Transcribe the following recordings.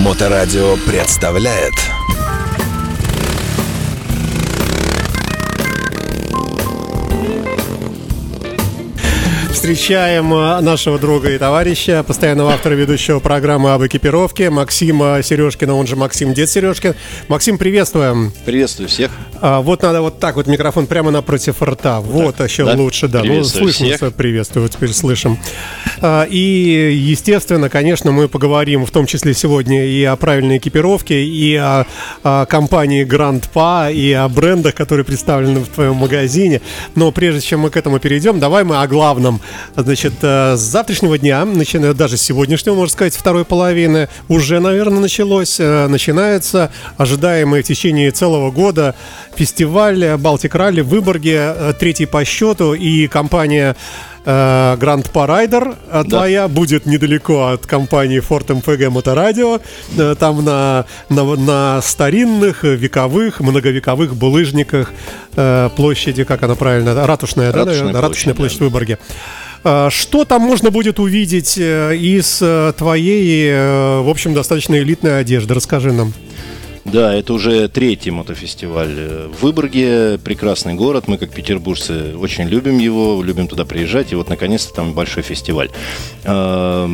Моторадио представляет Встречаем э, нашего друга и товарища, постоянного автора ведущего программы об экипировке, Максима Сережкина, он же Максим Дед Сережкин. Максим, приветствуем. Приветствую всех. А, вот надо вот так вот микрофон прямо напротив рта. Вот так, еще да? лучше, да. Ну, слышно, всех. приветствую, теперь слышим. А, и, естественно, конечно, мы поговорим в том числе сегодня и о правильной экипировке, и о, о компании Grand Pa, и о брендах, которые представлены в твоем магазине. Но прежде чем мы к этому перейдем, давай мы о главном. Значит, э, с завтрашнего дня, начиная даже с сегодняшнего, можно сказать, второй половины, уже, наверное, началось, э, начинается. Ожидаемый в течение целого года фестиваль Балтик Ралли в Выборге, э, третий по счету, и компания Гранд Парайдер твоя да. будет недалеко от компании Ford MPG Моторадио. Там на, на, на старинных, вековых, многовековых булыжниках площади, как она правильно, ратушная, ратушная да, площадь, ратушная площадь да. в Выборге. Что там можно будет увидеть э, из э, твоей, э, в общем, достаточно элитной одежды? Расскажи нам. Да, это уже третий мотофестиваль в Выборге. Прекрасный город. Мы, как петербуржцы, очень любим его, любим туда приезжать. И вот, наконец-то, там большой фестиваль. А,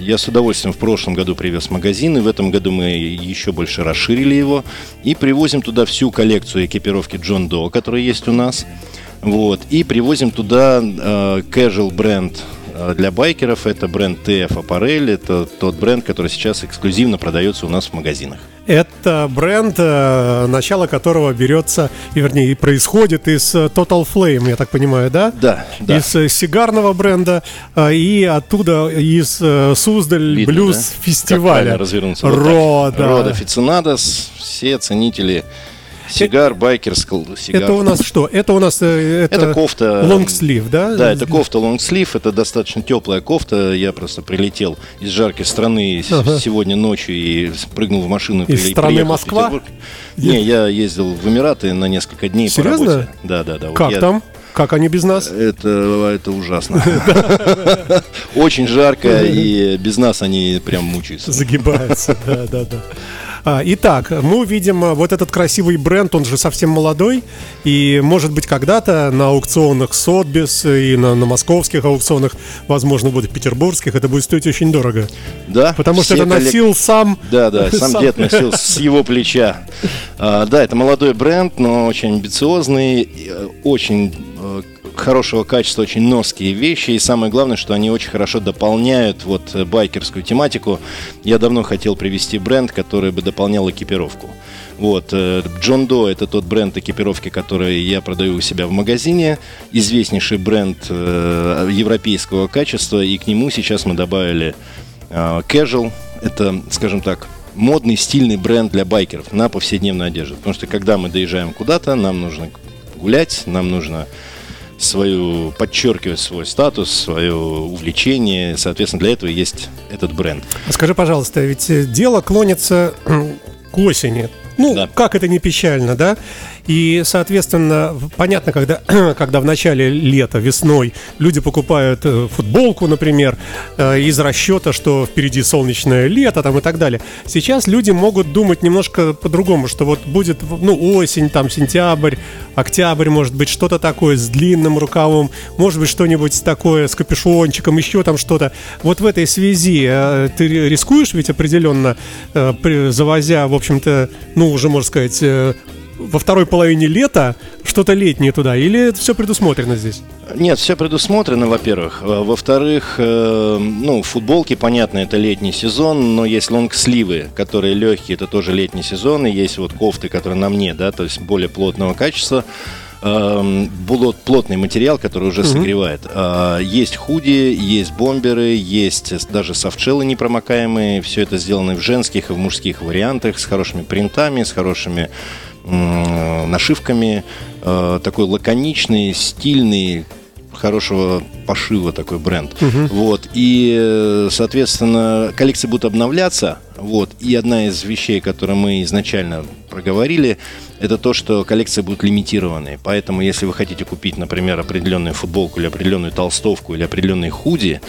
я с удовольствием в прошлом году привез магазин, и в этом году мы еще больше расширили его. И привозим туда всю коллекцию экипировки Джон До, которая есть у нас. Вот, и привозим туда э, casual бренд для байкеров. Это бренд TF Apparel. Это тот бренд, который сейчас эксклюзивно продается у нас в магазинах. Это бренд, э, начало которого берется, вернее, происходит из э, Total Flame, я так понимаю, да? Да, да. Из сигарного бренда и оттуда из Суздаль Блюз да? фестиваля. развернуться. Рода. Рода Фицинадос. Все ценители Сигар, байкер, сигар. Это у нас что? Это у нас э, это, это кофта. Лонгслив, да? Да, это кофта лонгслив. Это достаточно теплая кофта. Я просто прилетел из жаркой страны ага. сегодня ночью и прыгнул в машину. Из при, страны Москва? Не, я ездил в Эмираты на несколько дней Серьезно? по работе. Да, да, да. Как вот там? Как они без нас? Это, это ужасно. Очень жарко, и без нас они прям мучаются. Загибаются, да, да, да. А, итак, мы увидим а, вот этот красивый бренд, он же совсем молодой, и может быть когда-то на аукционах Сотбис и на, на московских аукционах, возможно, будет петербургских, это будет стоить очень дорого. Да. Потому что это носил коллек... сам. Да, да, сам, сам дед носил с его плеча. А, да, это молодой бренд, но очень амбициозный, э, очень э, хорошего качества, очень ноские вещи. И самое главное, что они очень хорошо дополняют вот э, байкерскую тематику. Я давно хотел привести бренд, который бы дополнял экипировку. Вот, э, Джон До это тот бренд экипировки, который я продаю у себя в магазине. Известнейший бренд э, европейского качества. И к нему сейчас мы добавили Casual. Это, скажем так, модный, стильный бренд для байкеров на повседневную одежду. Потому что когда мы доезжаем куда-то, нам нужно гулять, нам нужно свою, подчеркивать свой статус, свое увлечение. Соответственно, для этого есть этот бренд. А скажи, пожалуйста, ведь дело клонится к осени. Ну, да. как это не печально, да? И, соответственно, понятно, когда, когда в начале лета, весной люди покупают э, футболку, например, э, из расчета, что впереди солнечное лето там и так далее. Сейчас люди могут думать немножко по-другому, что вот будет, ну, осень, там, сентябрь, октябрь, может быть, что-то такое с длинным рукавом, может быть, что-нибудь такое с капюшончиком, еще там что-то. Вот в этой связи э, ты рискуешь ведь определенно, завозя, в общем-то, ну, уже, можно сказать, во второй половине лета что-то летнее туда? Или это все предусмотрено здесь? Нет, все предусмотрено, во-первых. Э, во-вторых, э, ну, футболки, понятно, это летний сезон, но есть лонгсливы, которые легкие, это тоже летний сезон, и есть вот кофты, которые на мне, да, то есть более плотного качества эм, плотный материал, который уже согревает. А, есть худи, есть бомберы, есть даже софтшелы непромокаемые. Все это сделано в женских и в мужских вариантах с хорошими принтами, с хорошими нашивками, э, такой лаконичный, стильный, хорошего пошива такой бренд. Угу. Вот. И, соответственно, коллекции будут обновляться. Вот. И одна из вещей, которые мы изначально проговорили, это то, что коллекции будут лимитированные. Поэтому, если вы хотите купить, например, определенную футболку или определенную толстовку или определенные худи,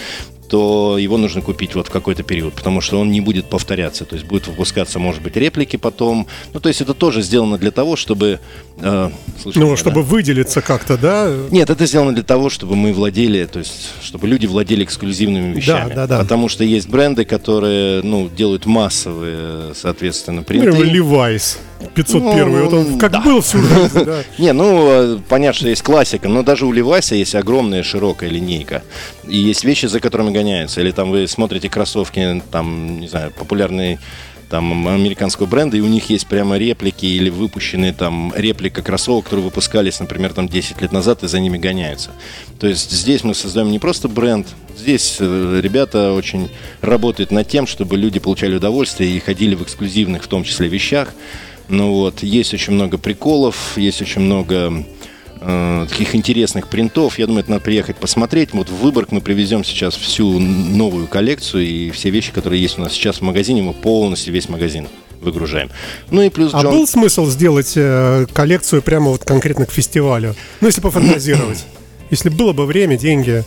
то его нужно купить вот в какой-то период, потому что он не будет повторяться, то есть будет выпускаться, может быть, реплики потом. Ну, то есть это тоже сделано для того, чтобы... Э, слышите, ну, чтобы да? выделиться как-то, да? Нет, это сделано для того, чтобы мы владели, то есть чтобы люди владели эксклюзивными вещами. Да, да, да. Потому что есть бренды, которые, ну, делают массовые, соответственно, принты. Например, Levi's. 501 ну, вот он как да. был всю жизнь, да. Не, ну, э, понятно, что есть классика, но даже у Левайса есть огромная широкая линейка. И есть вещи, за которыми гоняются. Или там вы смотрите кроссовки, там, не знаю, популярные там американского бренда, и у них есть прямо реплики или выпущенные там реплика кроссовок, которые выпускались, например, там 10 лет назад, и за ними гоняются. То есть здесь мы создаем не просто бренд, здесь э, ребята очень работают над тем, чтобы люди получали удовольствие и ходили в эксклюзивных, в том числе, вещах. Ну вот, есть очень много приколов, есть очень много э, таких интересных принтов. Я думаю, это надо приехать посмотреть. Вот в Выборг мы привезем сейчас всю новую коллекцию и все вещи, которые есть у нас сейчас в магазине, мы полностью весь магазин выгружаем. Ну и плюс Джон... А был смысл сделать э, коллекцию прямо вот конкретно к фестивалю? Ну, если пофантазировать. если было бы время, деньги.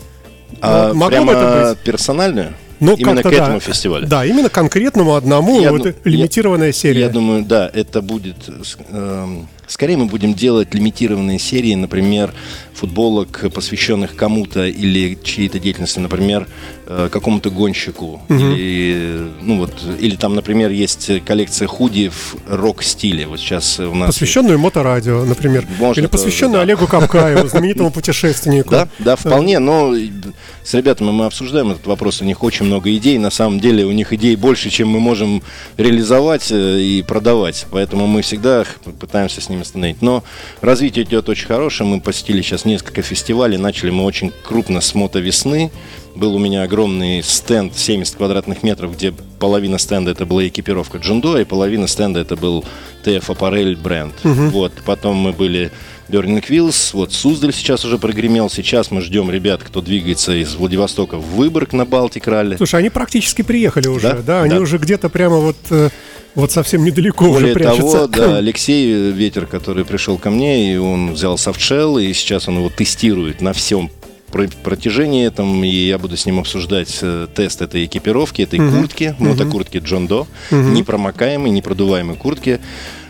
А, могло прямо бы это быть? персональную? Ну, именно к этому да. фестивалю. Да, именно конкретному одному я, вот, лимитированная я, серия. Я думаю, да, это будет э, Скорее мы будем делать лимитированные серии, например, футболок, посвященных кому-то или чьей-то деятельности, например, э, какому-то гонщику. Угу. Или, ну вот, или там, например, есть коллекция худи в рок-стиле. Вот сейчас у нас... Посвященную моторадио, например. Можно или посвященную да. Олегу Капкаеву, знаменитому путешественнику. Да, да, вполне, но с ребятами мы обсуждаем этот вопрос, у них очень много идей, на самом деле у них идей больше, чем мы можем реализовать э, и продавать, поэтому мы всегда пытаемся с ними остановить. Но развитие идет очень хорошее, мы посетили сейчас несколько фестивалей, начали мы очень крупно с мото весны, был у меня огромный стенд 70 квадратных метров, где половина стенда это была экипировка Джундо, и половина стенда это был TF Apparel бренд. Угу. Вот, потом мы были Burning Wheels. Вот Суздаль сейчас уже прогремел. Сейчас мы ждем ребят, кто двигается из Владивостока в Выборг на Балтик ралли. Слушай, они практически приехали уже, да? да? Они да. уже где-то прямо вот э, вот совсем недалеко Более уже прячутся. того, да, Алексей Ветер, который пришел ко мне, и он взял софтшелл, и сейчас он его тестирует на всем протяжении этом, и я буду с ним обсуждать э, тест этой экипировки, этой uh-huh. куртки, uh-huh. мотокуртки Джон До, uh-huh. непромокаемой, непродуваемой куртки.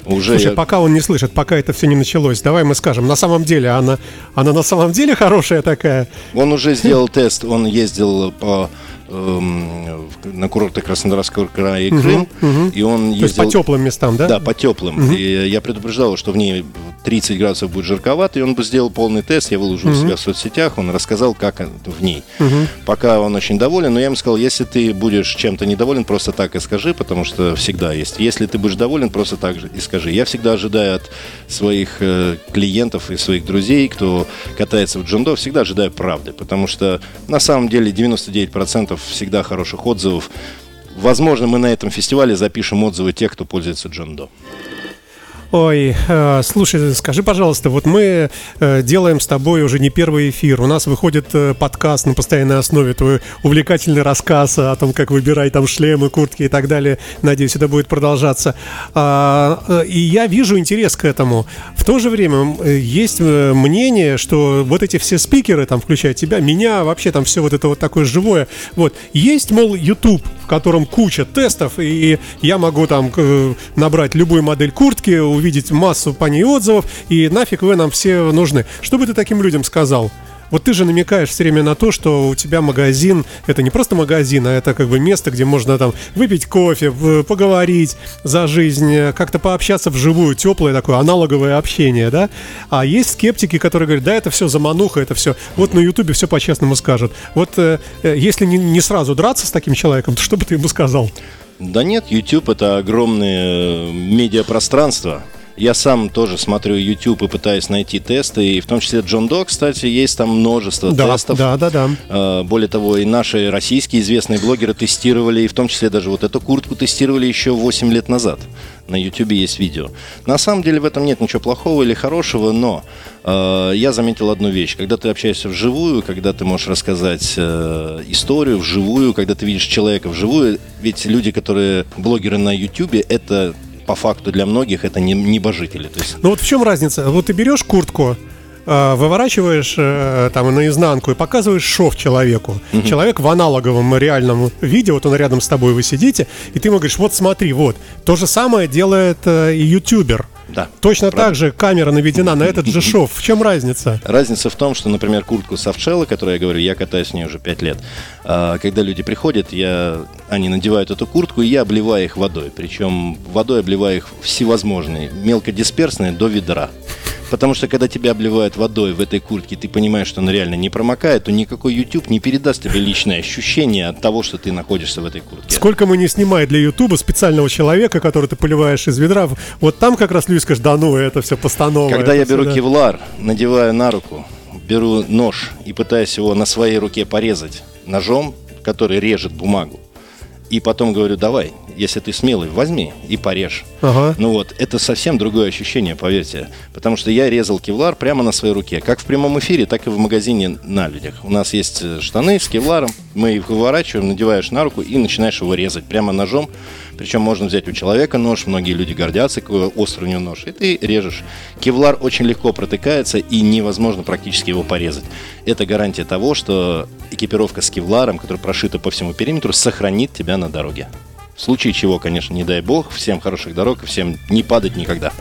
Уже Слушай, я... пока он не слышит, пока это все не началось, давай мы скажем, на самом деле она, она на самом деле хорошая такая. Он уже сделал тест, он ездил по на курорты Краснодарского края и Крым, угу, угу. и он ездил... То есть по теплым местам, да? Да, по теплым. Угу. И я предупреждал, что в ней 30 градусов будет жарковато, и он бы сделал полный тест, я выложил угу. себя в соцсетях, он рассказал, как в ней. Угу. Пока он очень доволен, но я ему сказал, если ты будешь чем-то недоволен, просто так и скажи, потому что всегда есть. Если ты будешь доволен, просто так же и скажи. Я всегда ожидаю от своих э, клиентов и своих друзей, кто катается в джундо, всегда ожидаю правды, потому что на самом деле 99% всегда хороших отзывов. Возможно, мы на этом фестивале запишем отзывы тех, кто пользуется джундо. Ой, э, слушай, скажи, пожалуйста, вот мы э, делаем с тобой уже не первый эфир. У нас выходит э, подкаст на постоянной основе, твой увлекательный рассказ о том, как выбирать там шлемы, куртки и так далее. Надеюсь, это будет продолжаться. А, и я вижу интерес к этому. В то же время есть мнение, что вот эти все спикеры, там, включая тебя, меня, вообще там все вот это вот такое живое. Вот, есть, мол, YouTube, в котором куча тестов, и я могу там э, набрать любую модель куртки, увидеть массу по ней отзывов, и нафиг вы нам все нужны. Что бы ты таким людям сказал? Вот ты же намекаешь все время на то, что у тебя магазин, это не просто магазин, а это как бы место, где можно там выпить кофе, поговорить за жизнь, как-то пообщаться вживую, теплое такое аналоговое общение, да? А есть скептики, которые говорят, да, это все замануха, это все, вот на ютубе все по-честному скажут. Вот э, э, если не, не сразу драться с таким человеком, то что бы ты ему сказал? Да нет, YouTube это огромное э, медиапространство. Я сам тоже смотрю YouTube и пытаюсь найти тесты, и в том числе Джон До, кстати, есть там множество да, тестов. Да, да, да. А, более того, и наши российские известные блогеры тестировали, и в том числе даже вот эту куртку тестировали еще 8 лет назад. На YouTube есть видео. На самом деле в этом нет ничего плохого или хорошего, но э, я заметил одну вещь. Когда ты общаешься вживую, когда ты можешь рассказать э, историю вживую, когда ты видишь человека вживую, ведь люди, которые блогеры на YouTube, это по факту для многих это не небожители. То есть... Ну вот в чем разница? Вот ты берешь куртку, э, выворачиваешь э, там наизнанку и показываешь шов человеку. Угу. Человек в аналоговом реальном виде, вот он рядом с тобой, вы сидите, и ты ему говоришь, вот смотри, вот. То же самое делает э, и ютубер. Да. Точно правда. так же камера наведена на этот же шов. В чем разница? Разница в том, что, например, куртку Софтшелла, которую я говорю, я катаюсь в ней уже 5 лет. А, когда люди приходят, я, они надевают эту куртку, и я обливаю их водой. Причем водой обливаю их всевозможные, мелкодисперсные до ведра. Потому что когда тебя обливают водой в этой куртке, ты понимаешь, что она реально не промокает, то никакой YouTube не передаст тебе личное ощущение от того, что ты находишься в этой куртке. Сколько мы не снимаем для YouTube специального человека, который ты поливаешь из ведра, вот там как раз люди скажут, да ну, это все постанова. Когда я беру кевлар, надеваю на руку, беру нож и пытаюсь его на своей руке порезать ножом, который режет бумагу, и потом говорю, давай, если ты смелый, возьми и порежь. Ага. Ну вот, это совсем другое ощущение, поверьте. Потому что я резал кевлар прямо на своей руке. Как в прямом эфире, так и в магазине на людях. У нас есть э, штаны с кевларом, мы их выворачиваем, надеваешь на руку и начинаешь его резать прямо ножом. Причем можно взять у человека нож, многие люди гордятся, какой острый у него нож, и ты режешь. Кевлар очень легко протыкается и невозможно практически его порезать. Это гарантия того, что экипировка с кевларом, которая прошита по всему периметру, сохранит тебя на дороге. В случае чего, конечно, не дай бог, всем хороших дорог, всем не падать никогда.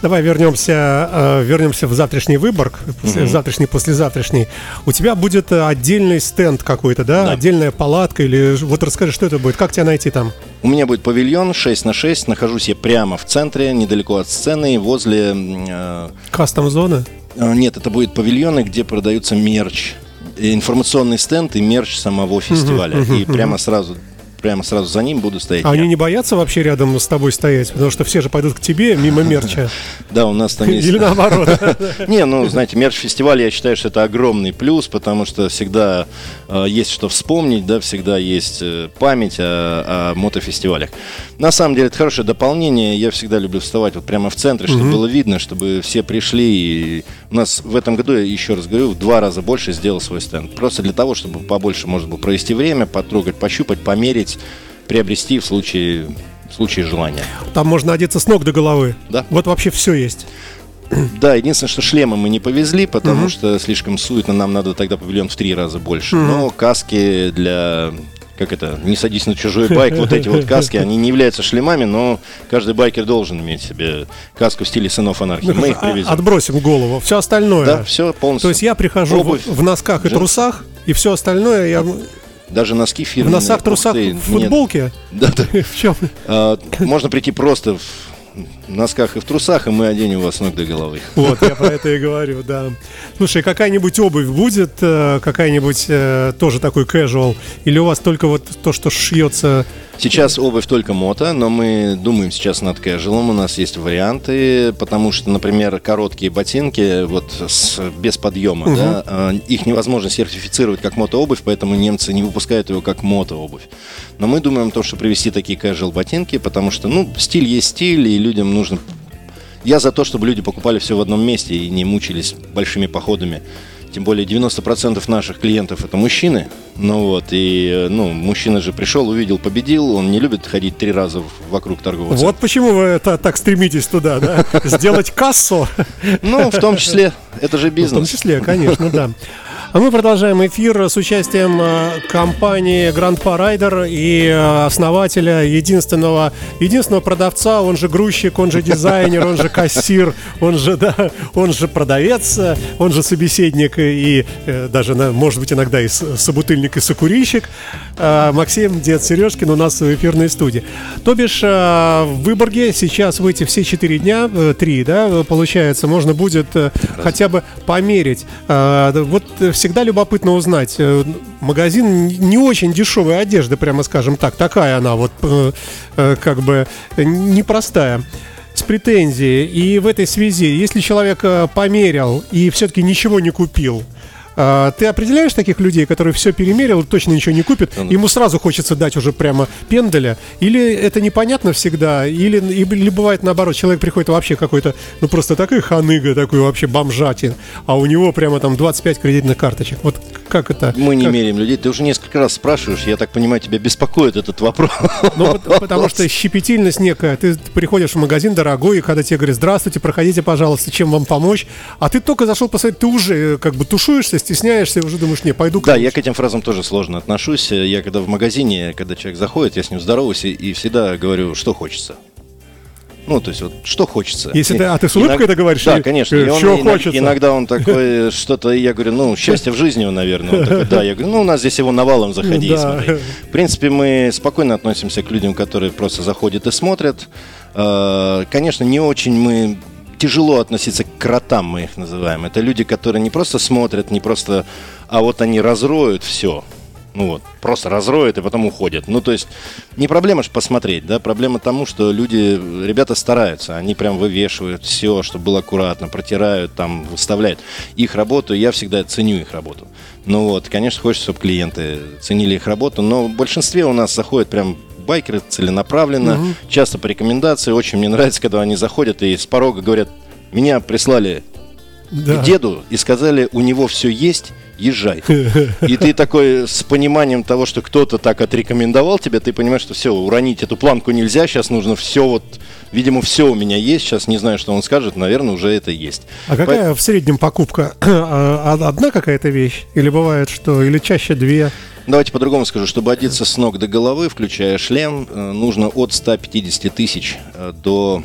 Давай вернемся, э, вернемся в завтрашний Выборг, mm завтрашний, послезавтрашний. У тебя будет э, отдельный стенд какой-то, да? да? Отдельная палатка или вот расскажи, что это будет, как тебя найти там? У меня будет павильон 6 на 6, нахожусь я прямо в центре, недалеко от сцены, возле... Э, Кастом-зоны? Нет, это будет павильоны, где продаются мерч информационный стенд и мерч самого фестиваля. Uh-huh, uh-huh, и прямо сразу прямо сразу за ним буду стоять. А я. они не боятся вообще рядом с тобой стоять? Потому что все же пойдут к тебе мимо мерча. Да, у нас там есть... Или наоборот. Не, ну, знаете, мерч фестиваля, я считаю, что это огромный плюс, потому что всегда э, есть что вспомнить, да, всегда есть э, память о, мотофестивалях. На самом деле, это хорошее дополнение. Я всегда люблю вставать вот прямо в центре, чтобы было видно, чтобы все пришли. И у нас в этом году, я еще раз говорю, в два раза больше сделал свой стенд. Просто для того, чтобы побольше можно было провести время, потрогать, пощупать, померить, приобрести в случае, в случае желания. Там можно одеться с ног до головы. Да. Вот вообще все есть. Да, единственное, что шлемы мы не повезли, потому угу. что слишком суетно, нам надо тогда павильон в три раза больше. Угу. Но каски для как это, не садись на чужой байк, вот эти вот каски, они не являются шлемами, но каждый байкер должен иметь себе каску в стиле сынов анархии. Мы их а, привезем. Отбросим голову, все остальное. Да, все полностью. То есть я прихожу Обувь, в, в носках и трусах, и все остальное я даже носки фирменные. В носах, трусах, в футболке? Да, да. В чем? А, можно прийти просто в носках и в трусах, и мы оденем вас ног до головы. Вот, я про это и говорю, да. Слушай, какая-нибудь обувь будет, э, какая-нибудь э, тоже такой casual, или у вас только вот то, что шьется Сейчас обувь только мото, но мы думаем сейчас над кэжелом. У нас есть варианты, потому что, например, короткие ботинки вот с, без подъема, угу. да, а, их невозможно сертифицировать как мото-обувь, поэтому немцы не выпускают его как мото-обувь. Но мы думаем о том, что привести такие casual ботинки, потому что, ну, стиль есть стиль, и людям нужно... Я за то, чтобы люди покупали все в одном месте и не мучились большими походами тем более 90% наших клиентов это мужчины. Ну вот, и ну, мужчина же пришел, увидел, победил, он не любит ходить три раза вокруг торгового центра. Вот почему вы это, так стремитесь туда, да? Сделать кассу? Ну, в том числе, это же бизнес. В том числе, конечно, да. А мы продолжаем эфир с участием э, компании Grand Rider и э, основателя единственного, единственного продавца, он же грузчик, он же дизайнер, он же кассир, он же, да, он же продавец, он же собеседник и э, даже, может быть, иногда и собутыльник, и сокурильщик. Максим Дед Сережкин у нас в эфирной студии. То бишь, в Выборге сейчас выйти все четыре дня, три, да, получается, можно будет хотя бы померить. Вот всегда любопытно узнать. Э, магазин не очень дешевой одежды, прямо скажем так. Такая она вот э, э, как бы непростая с претензией. И в этой связи, если человек померил и все-таки ничего не купил, а, ты определяешь таких людей, которые все перемерил, точно ничего не купят, ему сразу хочется дать уже прямо пенделя, или это непонятно всегда, или, или бывает наоборот, человек приходит вообще какой-то, ну просто такой ханыга, такой вообще бомжатин, а у него прямо там 25 кредитных карточек. Вот как это? Мы не как? меряем людей. Ты уже несколько раз спрашиваешь, я так понимаю, тебя беспокоит этот вопрос. Ну, потому что щепетильность некая. Ты приходишь в магазин дорогой, и когда тебе говорят, здравствуйте, проходите, пожалуйста, чем вам помочь, а ты только зашел посмотреть, ты уже э, как бы тушуешься, стесняешься, уже думаешь, не, пойду. Да, я к этим фразам тоже сложно отношусь. Я когда в магазине, когда человек заходит, я с ним здороваюсь и, и всегда говорю, что хочется. Ну, то есть, вот что хочется. Если ты, а ты с улыбкой Иног... это говоришь? Да, конечно. И он, иногда, хочется? Иногда он такой, что-то, я говорю, ну, счастье в жизни, наверное. Он такой, да, я говорю, ну, у нас здесь его навалом заходи и смотри. В принципе, мы спокойно относимся к людям, которые просто заходят и смотрят. Э, конечно, не очень мы тяжело относиться к кротам, мы их называем. Это люди, которые не просто смотрят, не просто, а вот они разроют все. Ну вот, просто разроют и потом уходят. Ну, то есть, не проблема же посмотреть, да, проблема тому, что люди, ребята стараются, они прям вывешивают все, чтобы было аккуратно, протирают, там, выставляют. Их работу, я всегда ценю их работу. Ну вот, конечно, хочется, чтобы клиенты ценили их работу, но в большинстве у нас заходят прям байкеры целенаправленно, угу. часто по рекомендации. Очень мне нравится, когда они заходят и с порога говорят, меня прислали да. к деду и сказали, у него все есть, езжай. И ты такой с пониманием того, что кто-то так отрекомендовал тебя, ты понимаешь, что все, уронить эту планку нельзя, сейчас нужно все вот, видимо, все у меня есть, сейчас не знаю, что он скажет, наверное, уже это есть. А какая По... в среднем покупка? А, одна какая-то вещь? Или бывает что? Или чаще две? Давайте по-другому скажу. Чтобы одеться с ног до головы, включая шлем, э, нужно от 150 тысяч э, до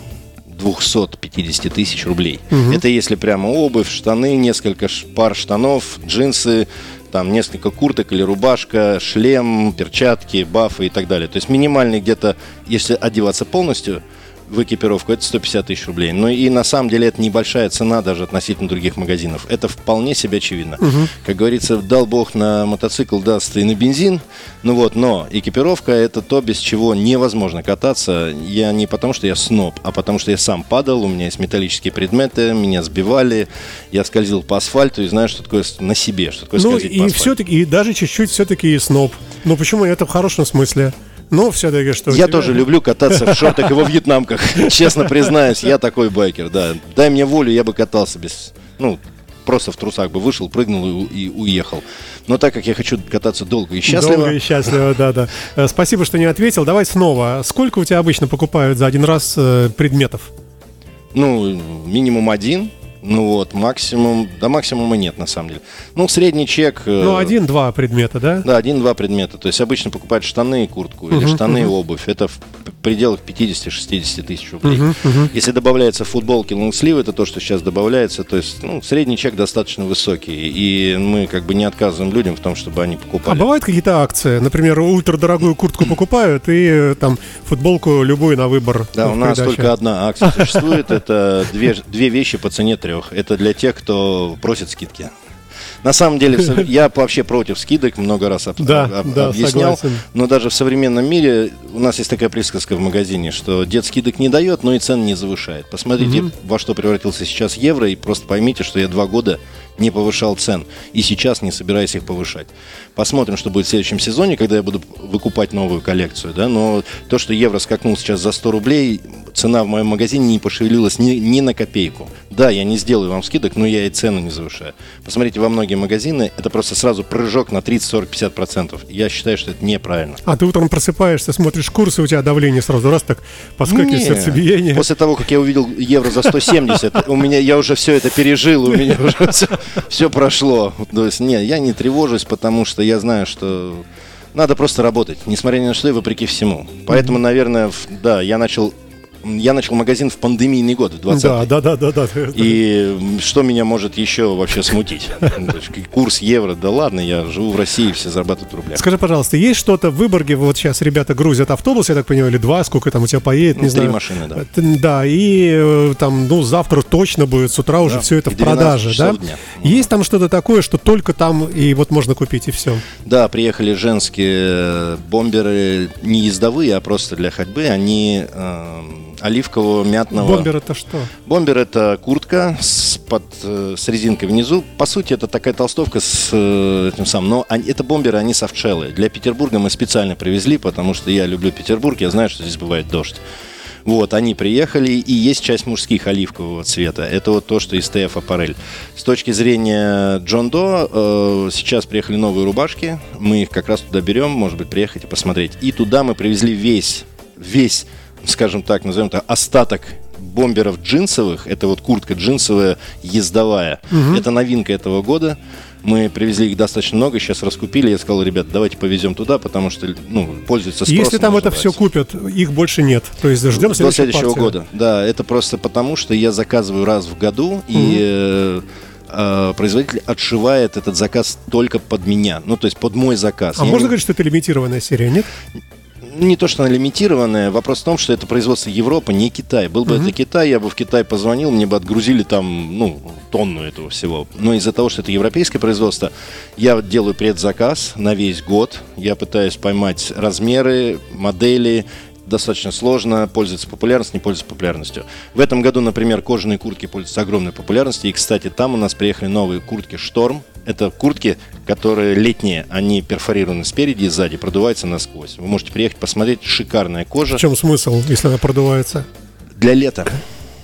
250 тысяч рублей. Угу. Это если прямо обувь, штаны, несколько пар штанов, джинсы, там несколько курток или рубашка, шлем, перчатки, бафы и так далее. То есть минимальный где-то, если одеваться полностью, в экипировку, это 150 тысяч рублей. Но и на самом деле это небольшая цена даже относительно других магазинов. Это вполне себе очевидно. Угу. Как говорится, дал бог на мотоцикл, даст и на бензин. Ну вот, но экипировка это то, без чего невозможно кататься. Я не потому, что я сноб, а потому, что я сам падал, у меня есть металлические предметы, меня сбивали, я скользил по асфальту и знаю, что такое на себе, что такое ну, скользить и по асфальту. все-таки, и даже чуть-чуть все-таки и сноб. Ну почему? Это в хорошем смысле. Ну, все-таки что. Я тебя... тоже люблю кататься в шортах и во вьетнамках. Честно признаюсь, я такой байкер, да. Дай мне волю, я бы катался без. Ну, просто в трусах бы вышел, прыгнул и, и уехал. Но так как я хочу кататься долго и счастливо... Долго и счастливо, да-да. Э, спасибо, что не ответил. Давай снова. Сколько у тебя обычно покупают за один раз э, предметов? Ну, минимум один. Ну вот, максимум, да максимума нет на самом деле. Ну, средний чек... Э, ну, один-два предмета, да? Да, один-два предмета. То есть обычно покупают штаны и куртку, uh-huh, или штаны uh-huh. и обувь. Это в пределах 50-60 тысяч рублей. Uh-huh, uh-huh. Если добавляется футболки, лонгслив, это то, что сейчас добавляется. То есть, ну, средний чек достаточно высокий. И мы как бы не отказываем людям в том, чтобы они покупали. А бывают какие-то акции? Например, ультрадорогую куртку покупают и э, там футболку любую на выбор. Да, у нас только одна акция существует. Это две вещи по цене трех трех. Это для тех, кто просит скидки. На самом деле, я вообще против скидок, много раз об, да, об, да, объяснял. Согласен. Но даже в современном мире у нас есть такая присказка в магазине, что дед скидок не дает, но и цен не завышает. Посмотрите, угу. во что превратился сейчас евро, и просто поймите, что я два года не повышал цен. И сейчас не собираюсь их повышать. Посмотрим, что будет в следующем сезоне, когда я буду выкупать новую коллекцию. Да? Но то, что евро скакнул сейчас за 100 рублей, цена в моем магазине не пошевелилась ни, ни на копейку. Да, я не сделаю вам скидок, но я и цену не завышаю. Посмотрите, во многие магазины это просто сразу прыжок на 30, 40, 50 процентов. Я считаю, что это неправильно. А ты утром просыпаешься, смотришь курсы, у тебя давление сразу раз так подскакивает сердцебиение. После того, как я увидел евро за 170, у меня я уже все это пережил, у меня уже все, все прошло. То есть, нет, я не тревожусь, потому что я знаю, что надо просто работать, несмотря ни на что и вопреки всему. Поэтому, наверное, да, я начал я начал магазин в пандемийный год, в 20 Да, да, да, да, да. И что меня может еще вообще смутить? Курс евро, да ладно, я живу в России, все зарабатывают в рублях. Скажи, пожалуйста, есть что-то в Выборге, вот сейчас ребята грузят автобус, я так понимаю, или два, сколько там у тебя поедет, не ну, знаю. Три машины, да. Да, и э, там, ну, завтра точно будет, с утра уже все это в продаже, да? Дня. Есть там что-то такое, что только там и вот можно купить, и все? Да, приехали женские бомберы, не ездовые, а просто для ходьбы, они эм, оливкового мятного. Бомбер это что? Бомбер это куртка с, под, э, с резинкой внизу. По сути, это такая толстовка с э, этим самым. Но они, это бомберы, они софтшеллы. Для Петербурга мы специально привезли, потому что я люблю Петербург, я знаю, что здесь бывает дождь. Вот, они приехали, и есть часть мужских оливкового цвета. Это вот то, что из ТФ Аппарель. С точки зрения Джон До, э, сейчас приехали новые рубашки. Мы их как раз туда берем, может быть, приехать и посмотреть. И туда мы привезли весь, весь, скажем так, назовем это, остаток бомберов джинсовых. Это вот куртка джинсовая, ездовая. Угу. Это новинка этого года. Мы привезли их достаточно много, сейчас раскупили. Я сказал, ребят, давайте повезем туда, потому что ну, пользуется спросом. Если там это все купят, их больше нет. То есть ждем До следующего партии. года. Да, это просто потому, что я заказываю раз в году, и угу. э, э, производитель отшивает этот заказ только под меня, ну то есть под мой заказ. А я можно не... говорить, что это лимитированная серия, нет? Не то, что она лимитированная, вопрос в том, что это производство Европы, не Китай. Был бы uh-huh. это Китай, я бы в Китай позвонил, мне бы отгрузили там, ну, тонну этого всего. Но из-за того, что это европейское производство, я делаю предзаказ на весь год. Я пытаюсь поймать размеры, модели, достаточно сложно, пользуется популярностью, не пользуется популярностью. В этом году, например, кожаные куртки пользуются огромной популярностью. И, кстати, там у нас приехали новые куртки «Шторм». Это куртки, которые летние, они перфорированы спереди и сзади, продуваются насквозь. Вы можете приехать посмотреть, шикарная кожа. В чем смысл, если она продувается? Для лета.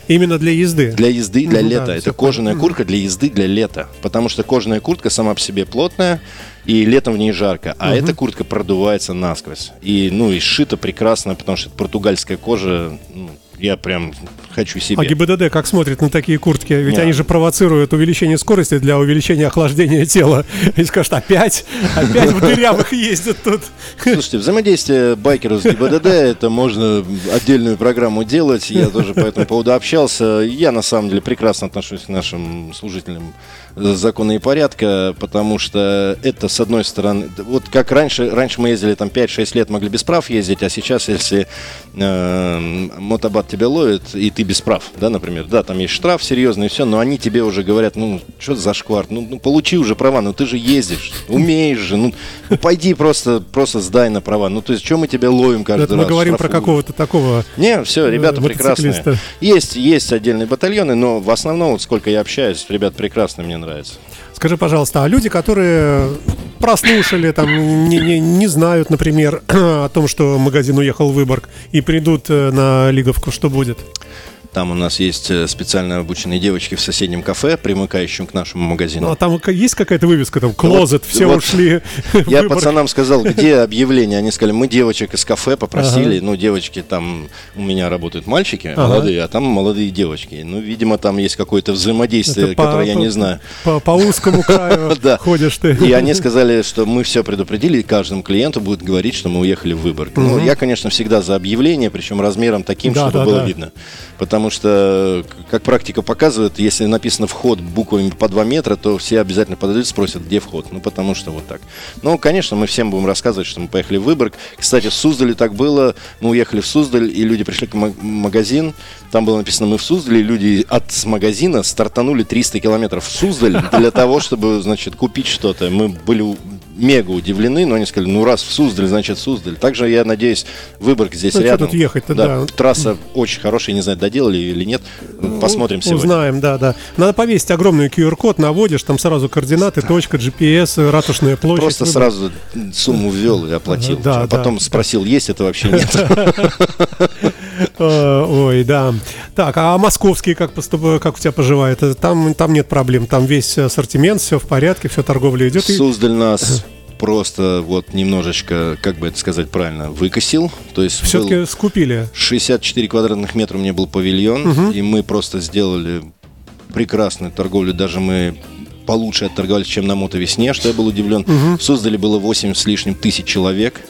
Именно для езды? Для езды, для ну, лета. Да, Это кожаная понятно. куртка для езды, для лета. Потому что кожаная куртка сама по себе плотная, и летом в ней жарко. А угу. эта куртка продувается насквозь. И, ну, и сшита прекрасно, потому что это португальская кожа. Ну, я прям хочу себе. А ГИБДД как смотрит на такие куртки? Ведь Нет. они же провоцируют увеличение скорости для увеличения охлаждения тела. И скажут, опять, опять в дырявых ездят тут. Слушайте, взаимодействие байкеров с ГИБДД, это можно отдельную программу делать. Я тоже по этому поводу общался. Я на самом деле прекрасно отношусь к нашим служителям закона и порядка, потому что это, с одной стороны, вот как раньше, раньше мы ездили там 5-6 лет, могли без прав ездить, а сейчас, если э, мотобат тебя ловит, и ты без прав, да, например, да, там есть штраф серьезный и все, но они тебе уже говорят, ну, что за шквар, ну, ну, получи уже права, ну, ты же ездишь, умеешь же, ну, ну пойди просто, просто сдай на права, ну, то есть, что мы тебя ловим каждый Это раз? мы говорим про какого-то такого Не, все, ребята прекрасные. Есть, есть отдельные батальоны, но в основном, вот сколько я общаюсь, ребят прекрасные, мне нравится. Скажи, пожалуйста, а люди, которые прослушали, там, не, не, не знают, например, о том, что магазин уехал в Выборг, и придут э, на Лиговку, что будет? Там у нас есть э, специально обученные девочки в соседнем кафе, примыкающем к нашему магазину. Ну, а там есть какая-то вывеска, там, клозет, вот, все вот ушли. Я пацанам сказал, где объявление? Они сказали, мы девочек из кафе попросили. Ага. Ну, девочки там, у меня работают мальчики ага. молодые, а там молодые девочки. Ну, видимо, там есть какое-то взаимодействие, Это которое по, я не знаю. По, по узкому краю ходишь ты. И они сказали, что мы все предупредили, и каждому клиенту будет говорить, что мы уехали в Выборг. Ну, я, конечно, всегда за объявление, причем размером таким, чтобы было видно. Потому что, как практика показывает, если написано вход буквами по 2 метра, то все обязательно подойдут и спросят, где вход. Ну, потому что вот так. Ну, конечно, мы всем будем рассказывать, что мы поехали в Выборг. Кстати, в Суздале так было. Мы уехали в Суздаль, и люди пришли к магазин. Там было написано «Мы в Суздале». Люди от магазина стартанули 300 километров в Суздаль для того, чтобы, значит, купить что-то. Мы были мега удивлены, но они сказали, ну раз в Суздаль, значит Суздаль. Также, я надеюсь, Выборг здесь ну, рядом. тут ехать-то, да, да. Трасса очень хорошая, не знаю, доделали или нет. Ну, Посмотрим сегодня. Узнаем, да, да. Надо повесить огромный QR-код, наводишь, там сразу координаты, точка, GPS, ратушная площадь. Просто выбор. сразу сумму ввел и оплатил. Да, а потом да, спросил, есть это вообще нет. Ой, да. Так, а московские как, поступ... как у тебя поживает? Там, там нет проблем, там весь ассортимент, все в порядке, все торговля идет. Суздаль нас просто вот немножечко, как бы это сказать правильно, выкосил. То есть все-таки скупили. 64 квадратных метра у меня был павильон, угу. и мы просто сделали прекрасную торговлю. Даже мы получше отторговались, чем на мотовесне, что я был удивлен. Угу. Создали было 8 с лишним тысяч человек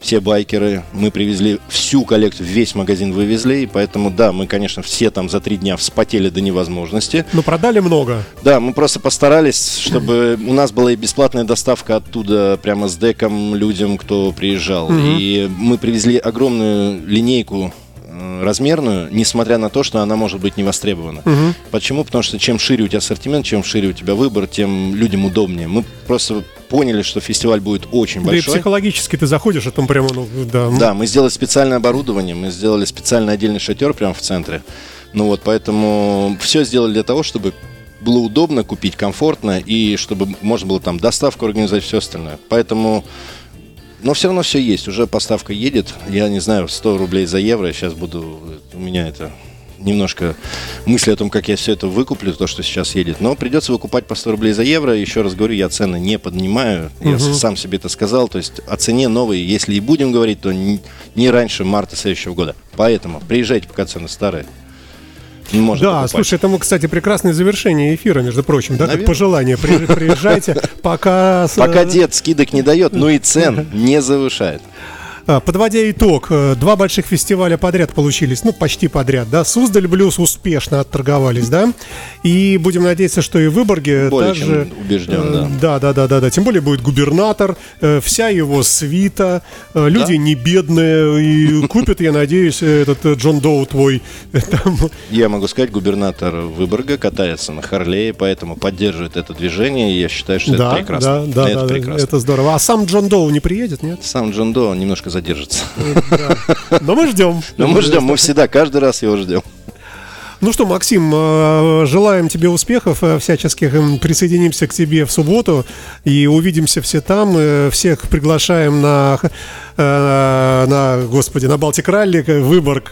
все байкеры. Мы привезли всю коллекцию, весь магазин вывезли. И поэтому, да, мы, конечно, все там за три дня вспотели до невозможности. Но продали много. Да, мы просто постарались, чтобы у нас была и бесплатная доставка оттуда прямо с деком людям, кто приезжал. Угу. И мы привезли огромную линейку размерную, несмотря на то, что она может быть не востребована. Угу. Почему? Потому что чем шире у тебя ассортимент, чем шире у тебя выбор, тем людям удобнее. Мы просто поняли, что фестиваль будет очень большой. Да и психологически ты заходишь, а там прямо, ну, да. Да, мы сделали специальное оборудование, мы сделали специальный отдельный шатер прямо в центре. Ну вот, поэтому все сделали для того, чтобы было удобно купить, комфортно, и чтобы можно было там доставку организовать, все остальное. Поэтому но все равно все есть, уже поставка едет. Я не знаю, 100 рублей за евро, я сейчас буду у меня это немножко мысли о том, как я все это выкуплю, то, что сейчас едет. Но придется выкупать по 100 рублей за евро. Еще раз говорю, я цены не поднимаю. Я угу. сам себе это сказал. То есть о цене новой, если и будем говорить, то не раньше марта следующего года. Поэтому приезжайте, пока цены старые. Может да, покупать. слушай, это, кстати, прекрасное завершение эфира, между прочим, да, Наверное. как пожелание. Приезжайте, пока... Пока дед скидок не дает, но и цен не завышает. А, подводя итог, э, два больших фестиваля подряд получились, ну, почти подряд, да. Суздаль Блюз успешно отторговались, да. И будем надеяться, что и в Выборге Более также... Убежден, э, да. Да, да, да, да, да. Тем более будет губернатор, э, вся его свита, люди да? не бедные, и купят, я надеюсь, этот Джон Доу твой. Я могу сказать, губернатор Выборга катается на Харлее, поэтому поддерживает это движение, я считаю, что да, это прекрасно. Да, да, это да, прекрасно. это здорово. А сам Джон Доу не приедет, нет? Сам Джон Доу немножко задержится. Но мы ждем. Но мы ждем, мы всегда, каждый раз его ждем. Ну что, Максим, э, желаем тебе успехов э, всяческих. Присоединимся к тебе в субботу и увидимся все там. Э, всех приглашаем на, на господи, на Балтик Ралли, Выборг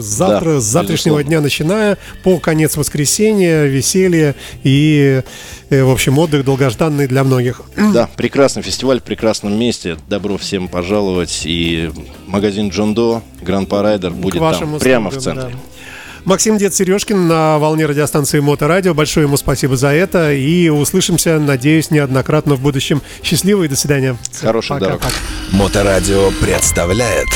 завтра, да, с завтрашнего безусловно. дня начиная, по конец воскресенья, веселье и, в общем, отдых долгожданный для многих. Да, прекрасный фестиваль в прекрасном месте. Добро всем пожаловать. И магазин Джон До, Гранд Парайдер будет там, услугам, прямо в центре. Да. Максим Дед Сережкин на волне радиостанции Моторадио. Большое ему спасибо за это. И услышимся, надеюсь, неоднократно в будущем. Счастливо и до свидания. Хороших дорог. Моторадио представляет